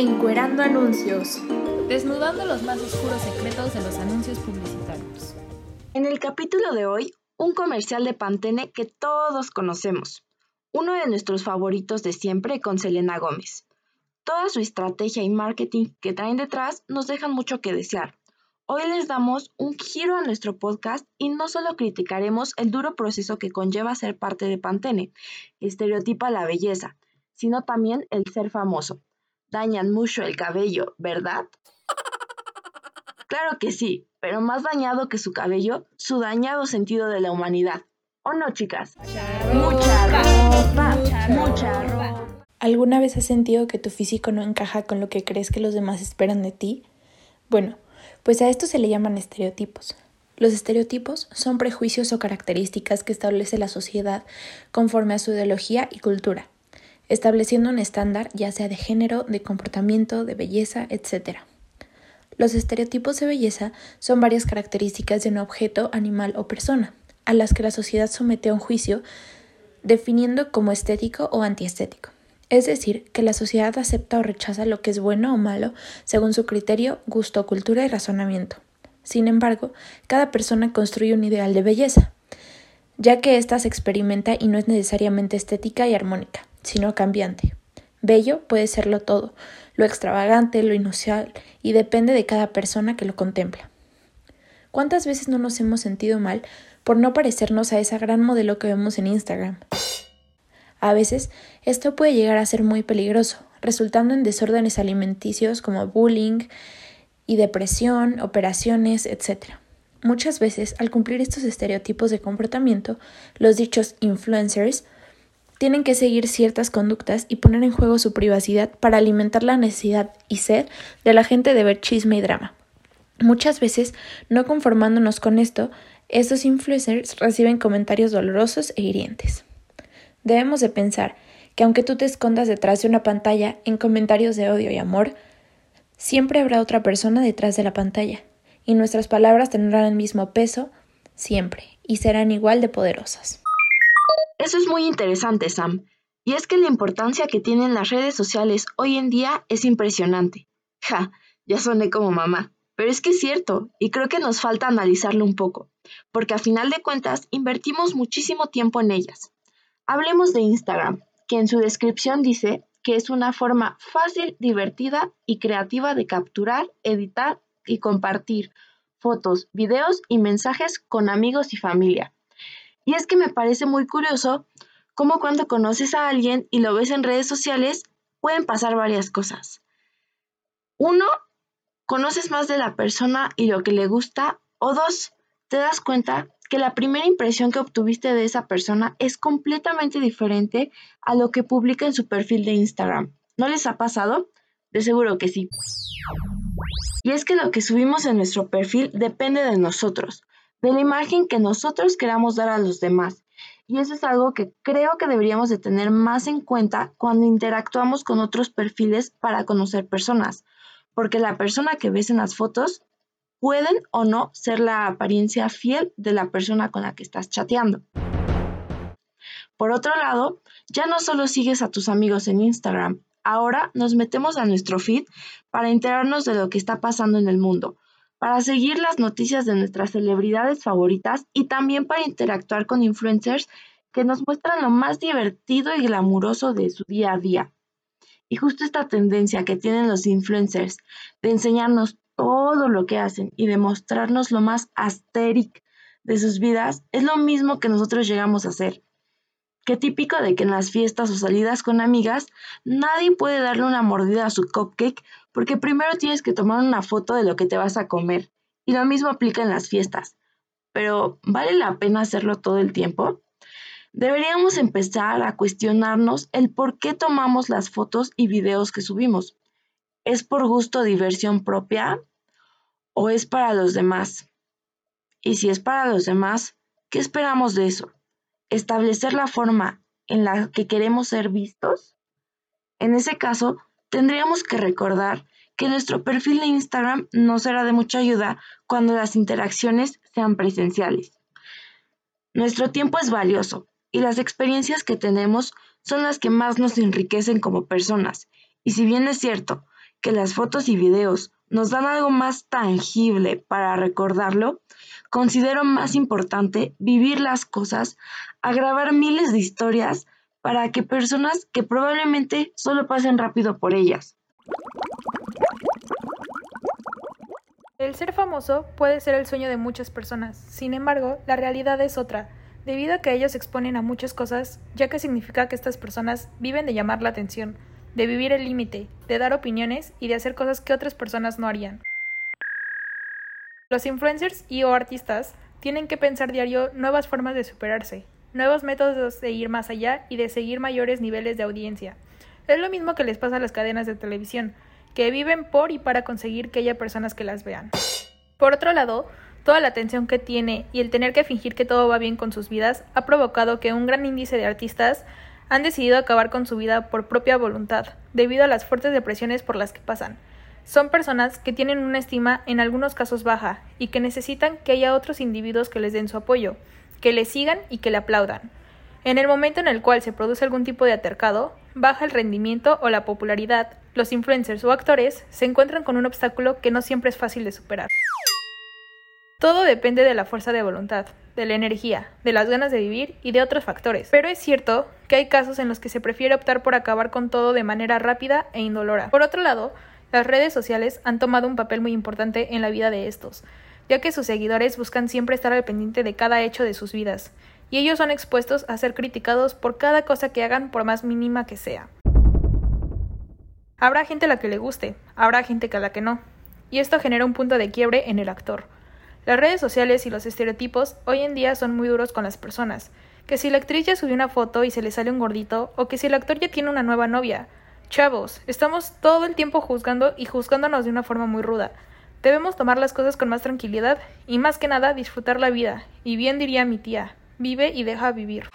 Encuerando anuncios. Desnudando los más oscuros secretos de los anuncios publicitarios. En el capítulo de hoy, un comercial de Pantene que todos conocemos. Uno de nuestros favoritos de siempre con Selena Gómez. Toda su estrategia y marketing que traen detrás nos dejan mucho que desear. Hoy les damos un giro a nuestro podcast y no solo criticaremos el duro proceso que conlleva ser parte de Pantene, estereotipa la belleza, sino también el ser famoso. Dañan mucho el cabello, ¿verdad? Claro que sí, pero más dañado que su cabello, su dañado sentido de la humanidad. ¿O no, chicas? Mucha ropa, mucha ropa. ¿Alguna vez has sentido que tu físico no encaja con lo que crees que los demás esperan de ti? Bueno, pues a esto se le llaman estereotipos. Los estereotipos son prejuicios o características que establece la sociedad conforme a su ideología y cultura, estableciendo un estándar ya sea de género, de comportamiento, de belleza, etc. Los estereotipos de belleza son varias características de un objeto, animal o persona, a las que la sociedad somete a un juicio definiendo como estético o antiestético. Es decir, que la sociedad acepta o rechaza lo que es bueno o malo según su criterio, gusto, cultura y razonamiento. Sin embargo, cada persona construye un ideal de belleza, ya que ésta se experimenta y no es necesariamente estética y armónica, sino cambiante. Bello puede serlo todo, lo extravagante, lo inusual, y depende de cada persona que lo contempla. ¿Cuántas veces no nos hemos sentido mal por no parecernos a esa gran modelo que vemos en Instagram? A veces, esto puede llegar a ser muy peligroso, resultando en desórdenes alimenticios como bullying y depresión, operaciones, etc. Muchas veces, al cumplir estos estereotipos de comportamiento, los dichos influencers tienen que seguir ciertas conductas y poner en juego su privacidad para alimentar la necesidad y sed de la gente de ver chisme y drama. Muchas veces, no conformándonos con esto, estos influencers reciben comentarios dolorosos e hirientes. Debemos de pensar que aunque tú te escondas detrás de una pantalla en comentarios de odio y amor, siempre habrá otra persona detrás de la pantalla, y nuestras palabras tendrán el mismo peso siempre, y serán igual de poderosas. Eso es muy interesante, Sam. Y es que la importancia que tienen las redes sociales hoy en día es impresionante. Ja, ya soné como mamá. Pero es que es cierto, y creo que nos falta analizarlo un poco, porque a final de cuentas invertimos muchísimo tiempo en ellas. Hablemos de Instagram, que en su descripción dice que es una forma fácil, divertida y creativa de capturar, editar y compartir fotos, videos y mensajes con amigos y familia. Y es que me parece muy curioso cómo cuando conoces a alguien y lo ves en redes sociales pueden pasar varias cosas. Uno, conoces más de la persona y lo que le gusta. O dos, te das cuenta que la primera impresión que obtuviste de esa persona es completamente diferente a lo que publica en su perfil de Instagram. ¿No les ha pasado? De seguro que sí. Y es que lo que subimos en nuestro perfil depende de nosotros, de la imagen que nosotros queramos dar a los demás. Y eso es algo que creo que deberíamos de tener más en cuenta cuando interactuamos con otros perfiles para conocer personas, porque la persona que ves en las fotos pueden o no ser la apariencia fiel de la persona con la que estás chateando. Por otro lado, ya no solo sigues a tus amigos en Instagram, ahora nos metemos a nuestro feed para enterarnos de lo que está pasando en el mundo, para seguir las noticias de nuestras celebridades favoritas y también para interactuar con influencers que nos muestran lo más divertido y glamuroso de su día a día. Y justo esta tendencia que tienen los influencers de enseñarnos todo lo que hacen y demostrarnos lo más asteric de sus vidas es lo mismo que nosotros llegamos a hacer. Qué típico de que en las fiestas o salidas con amigas nadie puede darle una mordida a su cupcake porque primero tienes que tomar una foto de lo que te vas a comer. Y lo mismo aplica en las fiestas. Pero ¿vale la pena hacerlo todo el tiempo? Deberíamos empezar a cuestionarnos el por qué tomamos las fotos y videos que subimos. ¿Es por gusto o diversión propia? ¿O es para los demás? Y si es para los demás, ¿qué esperamos de eso? ¿Establecer la forma en la que queremos ser vistos? En ese caso, tendríamos que recordar que nuestro perfil de Instagram no será de mucha ayuda cuando las interacciones sean presenciales. Nuestro tiempo es valioso y las experiencias que tenemos son las que más nos enriquecen como personas. Y si bien es cierto que las fotos y videos nos dan algo más tangible para recordarlo, considero más importante vivir las cosas, a grabar miles de historias para que personas que probablemente solo pasen rápido por ellas. El ser famoso puede ser el sueño de muchas personas, sin embargo, la realidad es otra, debido a que ellos se exponen a muchas cosas, ya que significa que estas personas viven de llamar la atención, de vivir el límite, de dar opiniones y de hacer cosas que otras personas no harían. Los influencers y o artistas tienen que pensar diario nuevas formas de superarse, nuevos métodos de ir más allá y de seguir mayores niveles de audiencia. Es lo mismo que les pasa a las cadenas de televisión, que viven por y para conseguir que haya personas que las vean. Por otro lado, toda la atención que tiene y el tener que fingir que todo va bien con sus vidas ha provocado que un gran índice de artistas han decidido acabar con su vida por propia voluntad, debido a las fuertes depresiones por las que pasan. Son personas que tienen una estima en algunos casos baja y que necesitan que haya otros individuos que les den su apoyo, que le sigan y que le aplaudan. En el momento en el cual se produce algún tipo de atercado, baja el rendimiento o la popularidad, los influencers o actores se encuentran con un obstáculo que no siempre es fácil de superar. Todo depende de la fuerza de voluntad, de la energía, de las ganas de vivir y de otros factores. Pero es cierto que hay casos en los que se prefiere optar por acabar con todo de manera rápida e indolora. Por otro lado, las redes sociales han tomado un papel muy importante en la vida de estos, ya que sus seguidores buscan siempre estar al pendiente de cada hecho de sus vidas, y ellos son expuestos a ser criticados por cada cosa que hagan por más mínima que sea. Habrá gente a la que le guste, habrá gente a la que no, y esto genera un punto de quiebre en el actor. Las redes sociales y los estereotipos hoy en día son muy duros con las personas, que si la actriz ya subió una foto y se le sale un gordito, o que si el actor ya tiene una nueva novia, Chavos, estamos todo el tiempo juzgando y juzgándonos de una forma muy ruda. Debemos tomar las cosas con más tranquilidad y más que nada disfrutar la vida. Y bien diría mi tía, vive y deja vivir.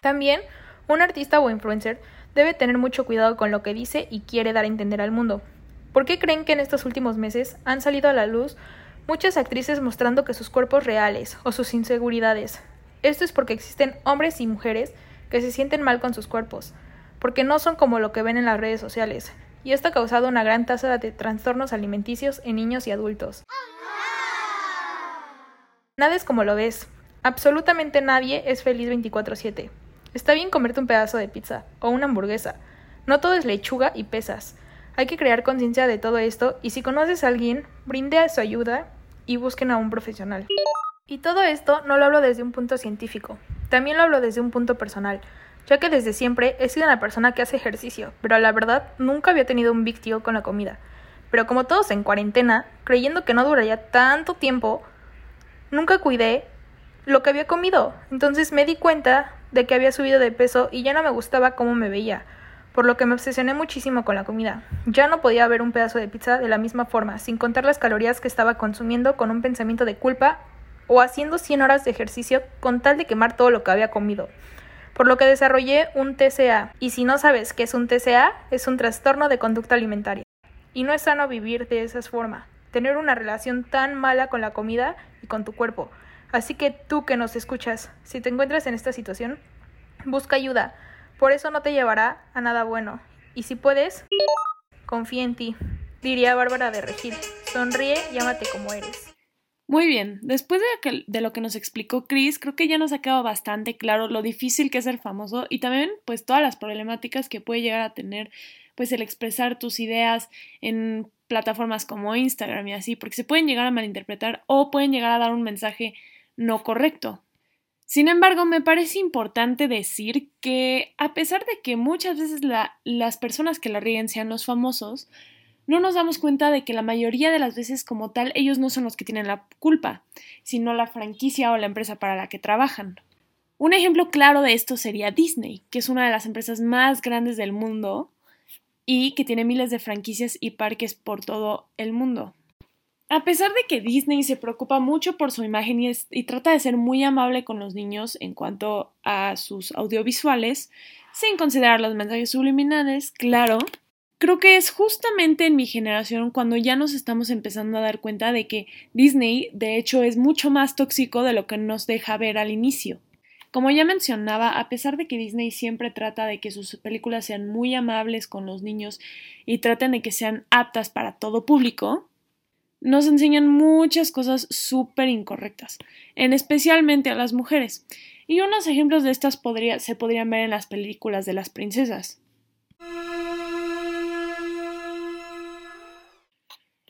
También, un artista o influencer debe tener mucho cuidado con lo que dice y quiere dar a entender al mundo. ¿Por qué creen que en estos últimos meses han salido a la luz muchas actrices mostrando que sus cuerpos reales o sus inseguridades? Esto es porque existen hombres y mujeres que se sienten mal con sus cuerpos, porque no son como lo que ven en las redes sociales, y esto ha causado una gran tasa de trastornos alimenticios en niños y adultos. Nada es como lo ves. Absolutamente nadie es feliz 24/7. Está bien comerte un pedazo de pizza o una hamburguesa. No todo es lechuga y pesas. Hay que crear conciencia de todo esto y si conoces a alguien, brinde su ayuda y busquen a un profesional. Y todo esto no lo hablo desde un punto científico, también lo hablo desde un punto personal, ya que desde siempre he sido una persona que hace ejercicio, pero la verdad nunca había tenido un big con la comida. Pero como todos en cuarentena, creyendo que no duraría tanto tiempo, nunca cuidé lo que había comido. Entonces me di cuenta de que había subido de peso y ya no me gustaba cómo me veía, por lo que me obsesioné muchísimo con la comida. Ya no podía ver un pedazo de pizza de la misma forma, sin contar las calorías que estaba consumiendo con un pensamiento de culpa o haciendo 100 horas de ejercicio con tal de quemar todo lo que había comido. Por lo que desarrollé un TCA. Y si no sabes qué es un TCA, es un trastorno de conducta alimentaria. Y no es sano vivir de esa forma, tener una relación tan mala con la comida y con tu cuerpo. Así que tú que nos escuchas, si te encuentras en esta situación, busca ayuda. Por eso no te llevará a nada bueno. Y si puedes, confía en ti. Diría Bárbara de Regil. Sonríe y ámate como eres. Muy bien, después de, lo que nos explicó Chris, creo que ya nos ha quedado bastante claro lo difícil que es ser famoso y también pues todas las problemáticas que puede llegar a tener pues el expresar tus ideas en plataformas como Instagram y así, porque se pueden llegar a malinterpretar o pueden llegar a dar un mensaje no correcto. Sin embargo, me parece importante decir que a pesar de que muchas veces las personas que la ríen sean los famosos, no nos damos cuenta de que la mayoría de las veces como tal ellos no son los que tienen la culpa, sino la franquicia o la empresa para la que trabajan. Un ejemplo claro de esto sería Disney, que es una de las empresas más grandes del mundo y que tiene miles de franquicias y parques por todo el mundo. A pesar de que Disney se preocupa mucho por su imagen y, trata de ser muy amable con los niños en cuanto a sus audiovisuales, sin considerar los mensajes subliminales, claro, Creo que es justamente en mi generación cuando ya nos estamos empezando a dar cuenta de que Disney de hecho es mucho más tóxico de lo que nos deja ver al inicio. Como ya mencionaba, a pesar de que Disney siempre trata de que sus películas sean muy amables con los niños y traten de que sean aptas para todo público, nos enseñan muchas cosas súper incorrectas, en especialmente a las mujeres. Y unos ejemplos de estas se podrían ver en las películas de las princesas.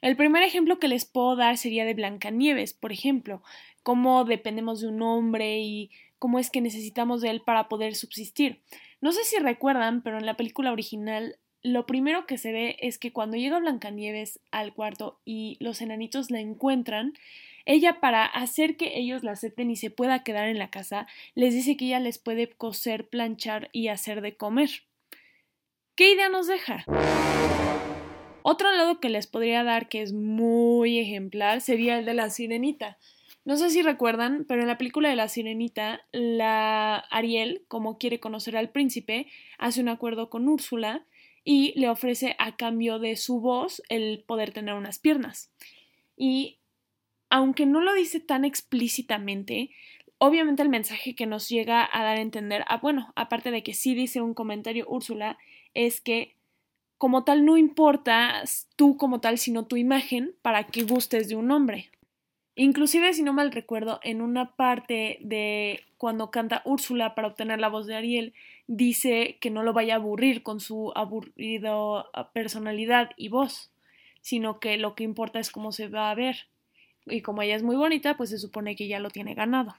El primer ejemplo que les puedo dar sería de Blancanieves, por ejemplo, cómo dependemos de un hombre y cómo es que necesitamos de él para poder subsistir. No sé si recuerdan, pero en la película original lo primero que se ve es que cuando llega Blancanieves al cuarto y los enanitos la encuentran, ella para hacer que ellos la acepten y se pueda quedar en la casa, les dice que ella les puede coser, planchar y hacer de comer. ¿Qué idea nos deja? Otro lado que les podría dar que es muy ejemplar sería el de la sirenita. No sé si recuerdan, pero en la película de La Sirenita, la Ariel, como quiere conocer al príncipe, hace un acuerdo con Úrsula y le ofrece a cambio de su voz el poder tener unas piernas. Y aunque no lo dice tan explícitamente, obviamente el mensaje que nos llega a dar a entender, ah, bueno, aparte de que sí dice un comentario Úrsula, es que como tal no importa tú como tal, sino tu imagen para que gustes de un hombre. Inclusive, si no mal recuerdo, en una parte de cuando canta Úrsula para obtener la voz de Ariel, dice que no lo vaya a aburrir con su aburrido ah, personalidad y voz, sino que lo que importa es cómo se va a ver. Y como ella es muy bonita, pues se supone que ya lo tiene ganado.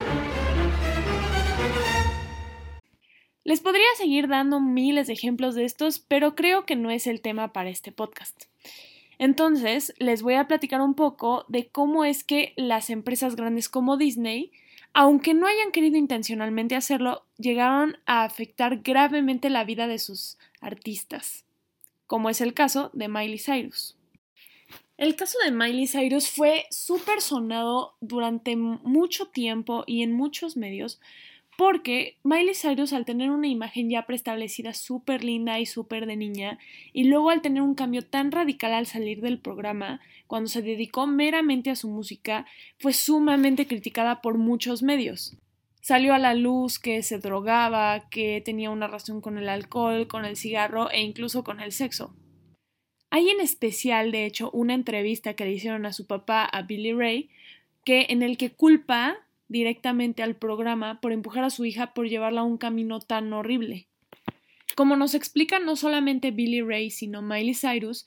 Les podría seguir dando miles de ejemplos de estos, pero creo que no es el tema para este podcast. Entonces, les voy a platicar un poco de cómo es que las empresas grandes como Disney, aunque no hayan querido intencionalmente hacerlo, llegaron a afectar gravemente la vida de sus artistas, como es el caso de Miley Cyrus. El caso de Miley Cyrus fue súper sonado durante mucho tiempo y en muchos medios porque Miley Cyrus al tener una imagen ya preestablecida súper linda y súper de niña, y luego al tener un cambio tan radical al salir del programa, cuando se dedicó meramente a su música, fue sumamente criticada por muchos medios. Salió a la luz que se drogaba, que tenía una relación con el alcohol, con el cigarro e incluso con el sexo. Hay en especial, de hecho, una entrevista que le hicieron a su papá, a Billy Ray, que en el que culpa directamente al programa por empujar a su hija por llevarla a un camino tan horrible. Como nos explica no solamente Billy Ray, sino Miley Cyrus,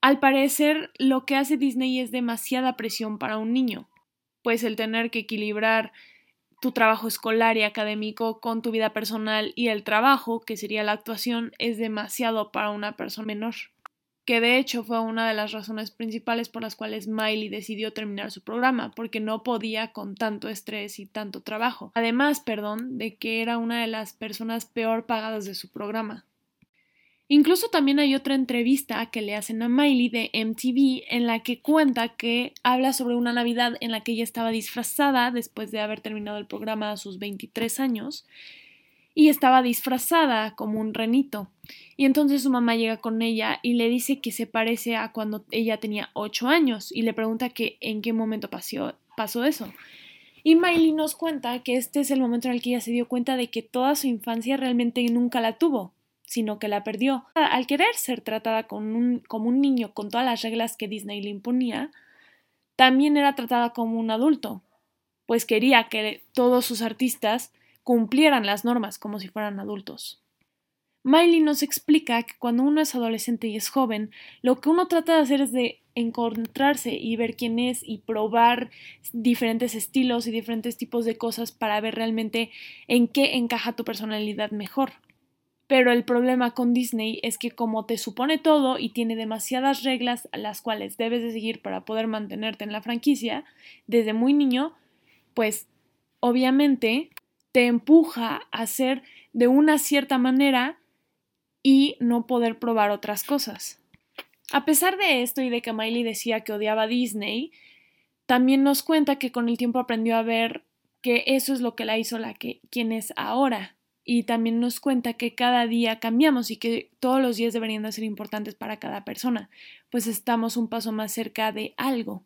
al parecer lo que hace Disney es demasiada presión para un niño, pues el tener que equilibrar tu trabajo escolar y académico con tu vida personal y el trabajo, que sería la actuación, es demasiado para una persona menor que de hecho fue una de las razones principales por las cuales Miley decidió terminar su programa, porque no podía con tanto estrés y tanto trabajo. Además, perdón, de que era una de las personas peor pagadas de su programa. Incluso también hay otra entrevista que le hacen a Miley de MTV en la que cuenta que habla sobre una Navidad en la que ella estaba disfrazada después de haber terminado el programa a sus 23 años y estaba disfrazada como un renito. Y entonces su mamá llega con ella y le dice que se parece a cuando ella tenía ocho años y le pregunta que en qué momento pasó, pasó eso. Y Miley nos cuenta que este es el momento en el que ella se dio cuenta de que toda su infancia realmente nunca la tuvo, sino que la perdió. Al querer ser tratada como un niño con todas las reglas que Disney le imponía, también era tratada como un adulto, pues quería que todos sus artistas cumplieran las normas como si fueran adultos. Miley nos explica que cuando uno es adolescente y es joven, lo que uno trata de hacer es de encontrarse y ver quién es y probar diferentes estilos y diferentes tipos de cosas para ver realmente en qué encaja tu personalidad mejor. Pero el problema con Disney es que como te supone todo y tiene demasiadas reglas a las cuales debes de seguir para poder mantenerte en la franquicia desde muy niño, pues obviamente te empuja a ser de una cierta manera y no poder probar otras cosas. A pesar de esto y de que Miley decía que odiaba Disney, también nos cuenta que con el tiempo aprendió a ver que eso es lo que la hizo la que quien es ahora. Y también nos cuenta que cada día cambiamos y que todos los días deberían de ser importantes para cada persona, pues estamos un paso más cerca de algo,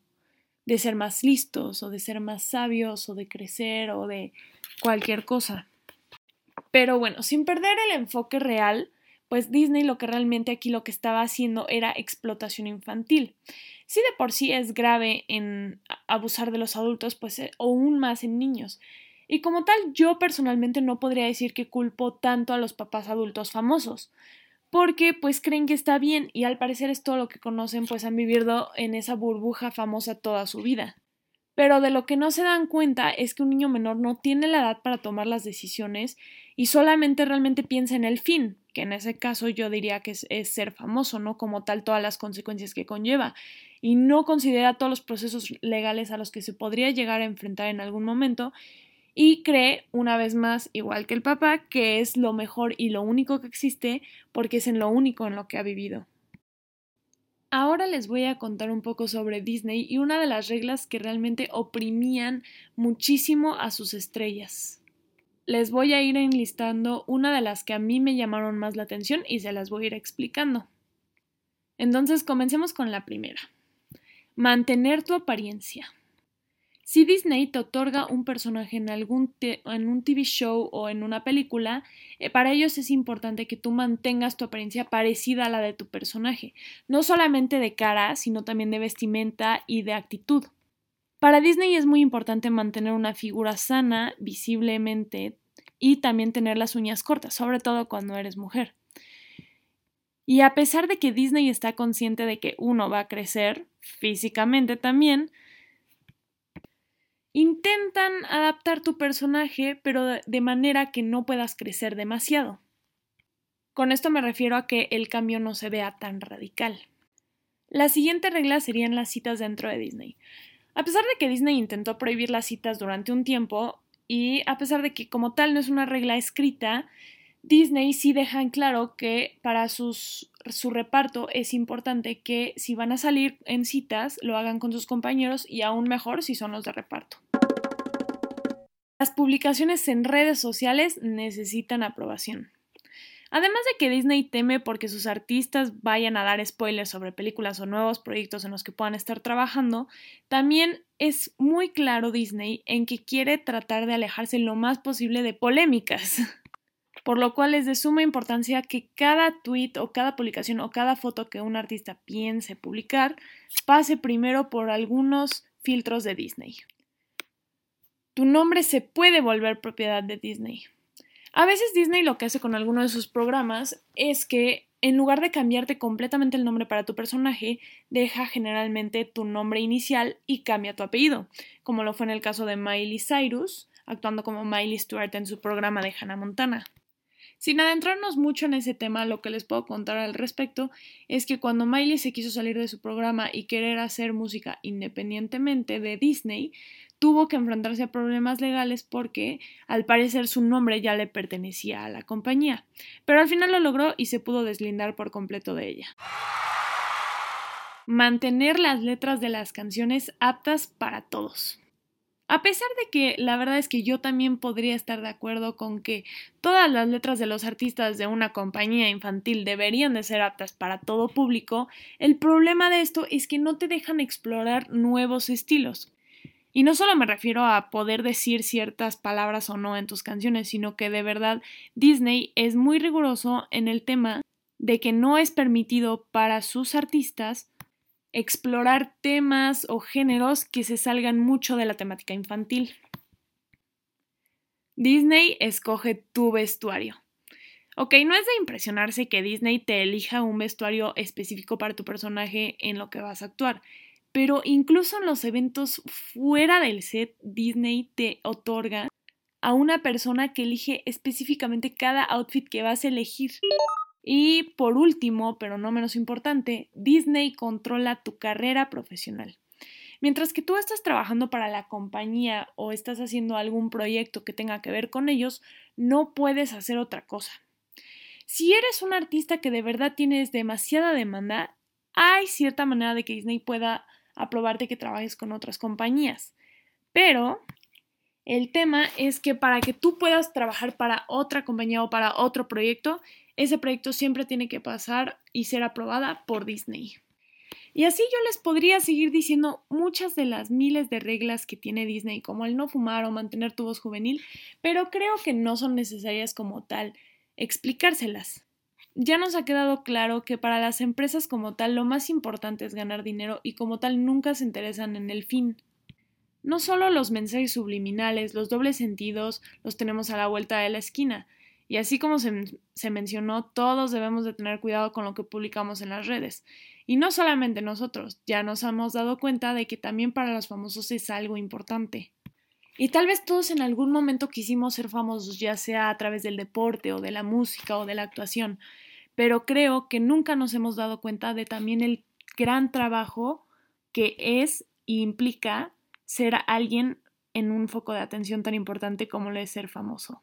de ser más listos o de ser más sabios o de crecer o de cualquier cosa. Pero bueno, sin perder el enfoque real, pues Disney lo que realmente aquí lo que estaba haciendo era explotación infantil. Si de por sí es grave en abusar de los adultos, pues eh, aún más en niños. Y como tal, yo personalmente no podría decir que culpo tanto a los papás adultos famosos, porque pues creen que está bien y al parecer es todo lo que conocen, pues han vivido en esa burbuja famosa toda su vida. Pero de lo que no se dan cuenta es que un niño menor no tiene la edad para tomar las decisiones y solamente realmente piensa en el fin, que en ese caso yo diría que es, ser famoso, ¿no? Como tal todas las consecuencias que conlleva, y no considera todos los procesos legales a los que se podría llegar a enfrentar en algún momento, y cree, una vez más, igual que el papá, que es lo mejor y lo único que existe porque es en lo único en lo que ha vivido. Ahora les voy a contar un poco sobre Disney y una de las reglas que realmente oprimían muchísimo a sus estrellas. Les voy a ir enlistando una de las que a mí me llamaron más la atención y se las voy a ir explicando. Entonces comencemos con la primera. Mantener tu apariencia. Si Disney te otorga un personaje en algún en un TV show o en una película, eh, para ellos es importante que tú mantengas tu apariencia parecida a la de tu personaje, no solamente de cara, sino también de vestimenta y de actitud. Para Disney es muy importante mantener una figura sana visiblemente y también tener las uñas cortas, sobre todo cuando eres mujer. Y a pesar de que Disney está consciente de que uno va a crecer físicamente también, Intentan adaptar tu personaje, pero de manera que no puedas crecer demasiado. Con esto me refiero a que el cambio no se vea tan radical. La siguiente regla serían las citas dentro de Disney. A pesar de que Disney intentó prohibir las citas durante un tiempo, y a pesar de que como tal no es una regla escrita, Disney sí deja en claro que para sus, su reparto es importante que si van a salir en citas lo hagan con sus compañeros y aún mejor si son los de reparto. Las publicaciones en redes sociales necesitan aprobación. Además de que Disney teme porque sus artistas vayan a dar spoilers sobre películas o nuevos proyectos en los que puedan estar trabajando, también es muy claro Disney en que quiere tratar de alejarse lo más posible de polémicas. Por lo cual es de suma importancia que cada tweet o cada publicación o cada foto que un artista piense publicar pase primero por algunos filtros de Disney tu nombre se puede volver propiedad de Disney. A veces Disney lo que hace con alguno de sus programas es que en lugar de cambiarte completamente el nombre para tu personaje, deja generalmente tu nombre inicial y cambia tu apellido, como lo fue en el caso de Miley Cyrus, actuando como Miley Stewart en su programa de Hannah Montana. Sin adentrarnos mucho en ese tema, lo que les puedo contar al respecto es que cuando Miley se quiso salir de su programa y querer hacer música independientemente de Disney, tuvo que enfrentarse a problemas legales porque al parecer su nombre ya le pertenecía a la compañía, pero al final lo logró y se pudo deslindar por completo de ella. Mantener las letras de las canciones aptas para todos. A pesar de que la verdad es que yo también podría estar de acuerdo con que todas las letras de los artistas de una compañía infantil deberían de ser aptas para todo público, el problema de esto es que no te dejan explorar nuevos estilos. Y no solo me refiero a poder decir ciertas palabras o no en tus canciones, sino que de verdad Disney es muy riguroso en el tema de que no es permitido para sus artistas explorar temas o géneros que se salgan mucho de la temática infantil. Disney escoge tu vestuario. Ok, no es de impresionarse que Disney te elija un vestuario específico para tu personaje en lo que vas a actuar. Pero incluso en los eventos fuera del set, Disney te otorga a una persona que elige específicamente cada outfit que vas a elegir. Y por último, pero no menos importante, Disney controla tu carrera profesional. Mientras que tú estás trabajando para la compañía o estás haciendo algún proyecto que tenga que ver con ellos, no puedes hacer otra cosa. Si eres un artista que de verdad tienes demasiada demanda, hay cierta manera de que Disney pueda aprobarte que trabajes con otras compañías. Pero el tema es que para que tú puedas trabajar para otra compañía o para otro proyecto, ese proyecto siempre tiene que pasar y ser aprobada por Disney. Y así yo les podría seguir diciendo muchas de las miles de reglas que tiene Disney, como el no fumar o mantener tu voz juvenil, pero creo que no son necesarias como tal explicárselas. Ya nos ha quedado claro que para las empresas como tal lo más importante es ganar dinero y como tal nunca se interesan en el fin. No solo los mensajes subliminales, los dobles sentidos los tenemos a la vuelta de la esquina, y así como se, se, mencionó, todos debemos de tener cuidado con lo que publicamos en las redes. Y no solamente nosotros, ya nos hemos dado cuenta de que también para los famosos es algo importante. Y tal vez todos en algún momento quisimos ser famosos, ya sea a través del deporte o de la música o de la actuación, pero creo que nunca nos hemos dado cuenta de también el gran trabajo que es e implica ser alguien en un foco de atención tan importante como lo es ser famoso.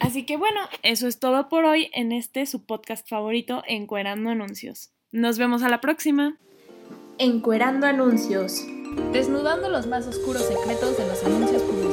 Así que bueno, eso es todo por hoy en este su podcast favorito, Encuerando Anuncios. Nos vemos a la próxima. Encuerando Anuncios. Desnudando los más oscuros secretos de los anuncios publicitarios.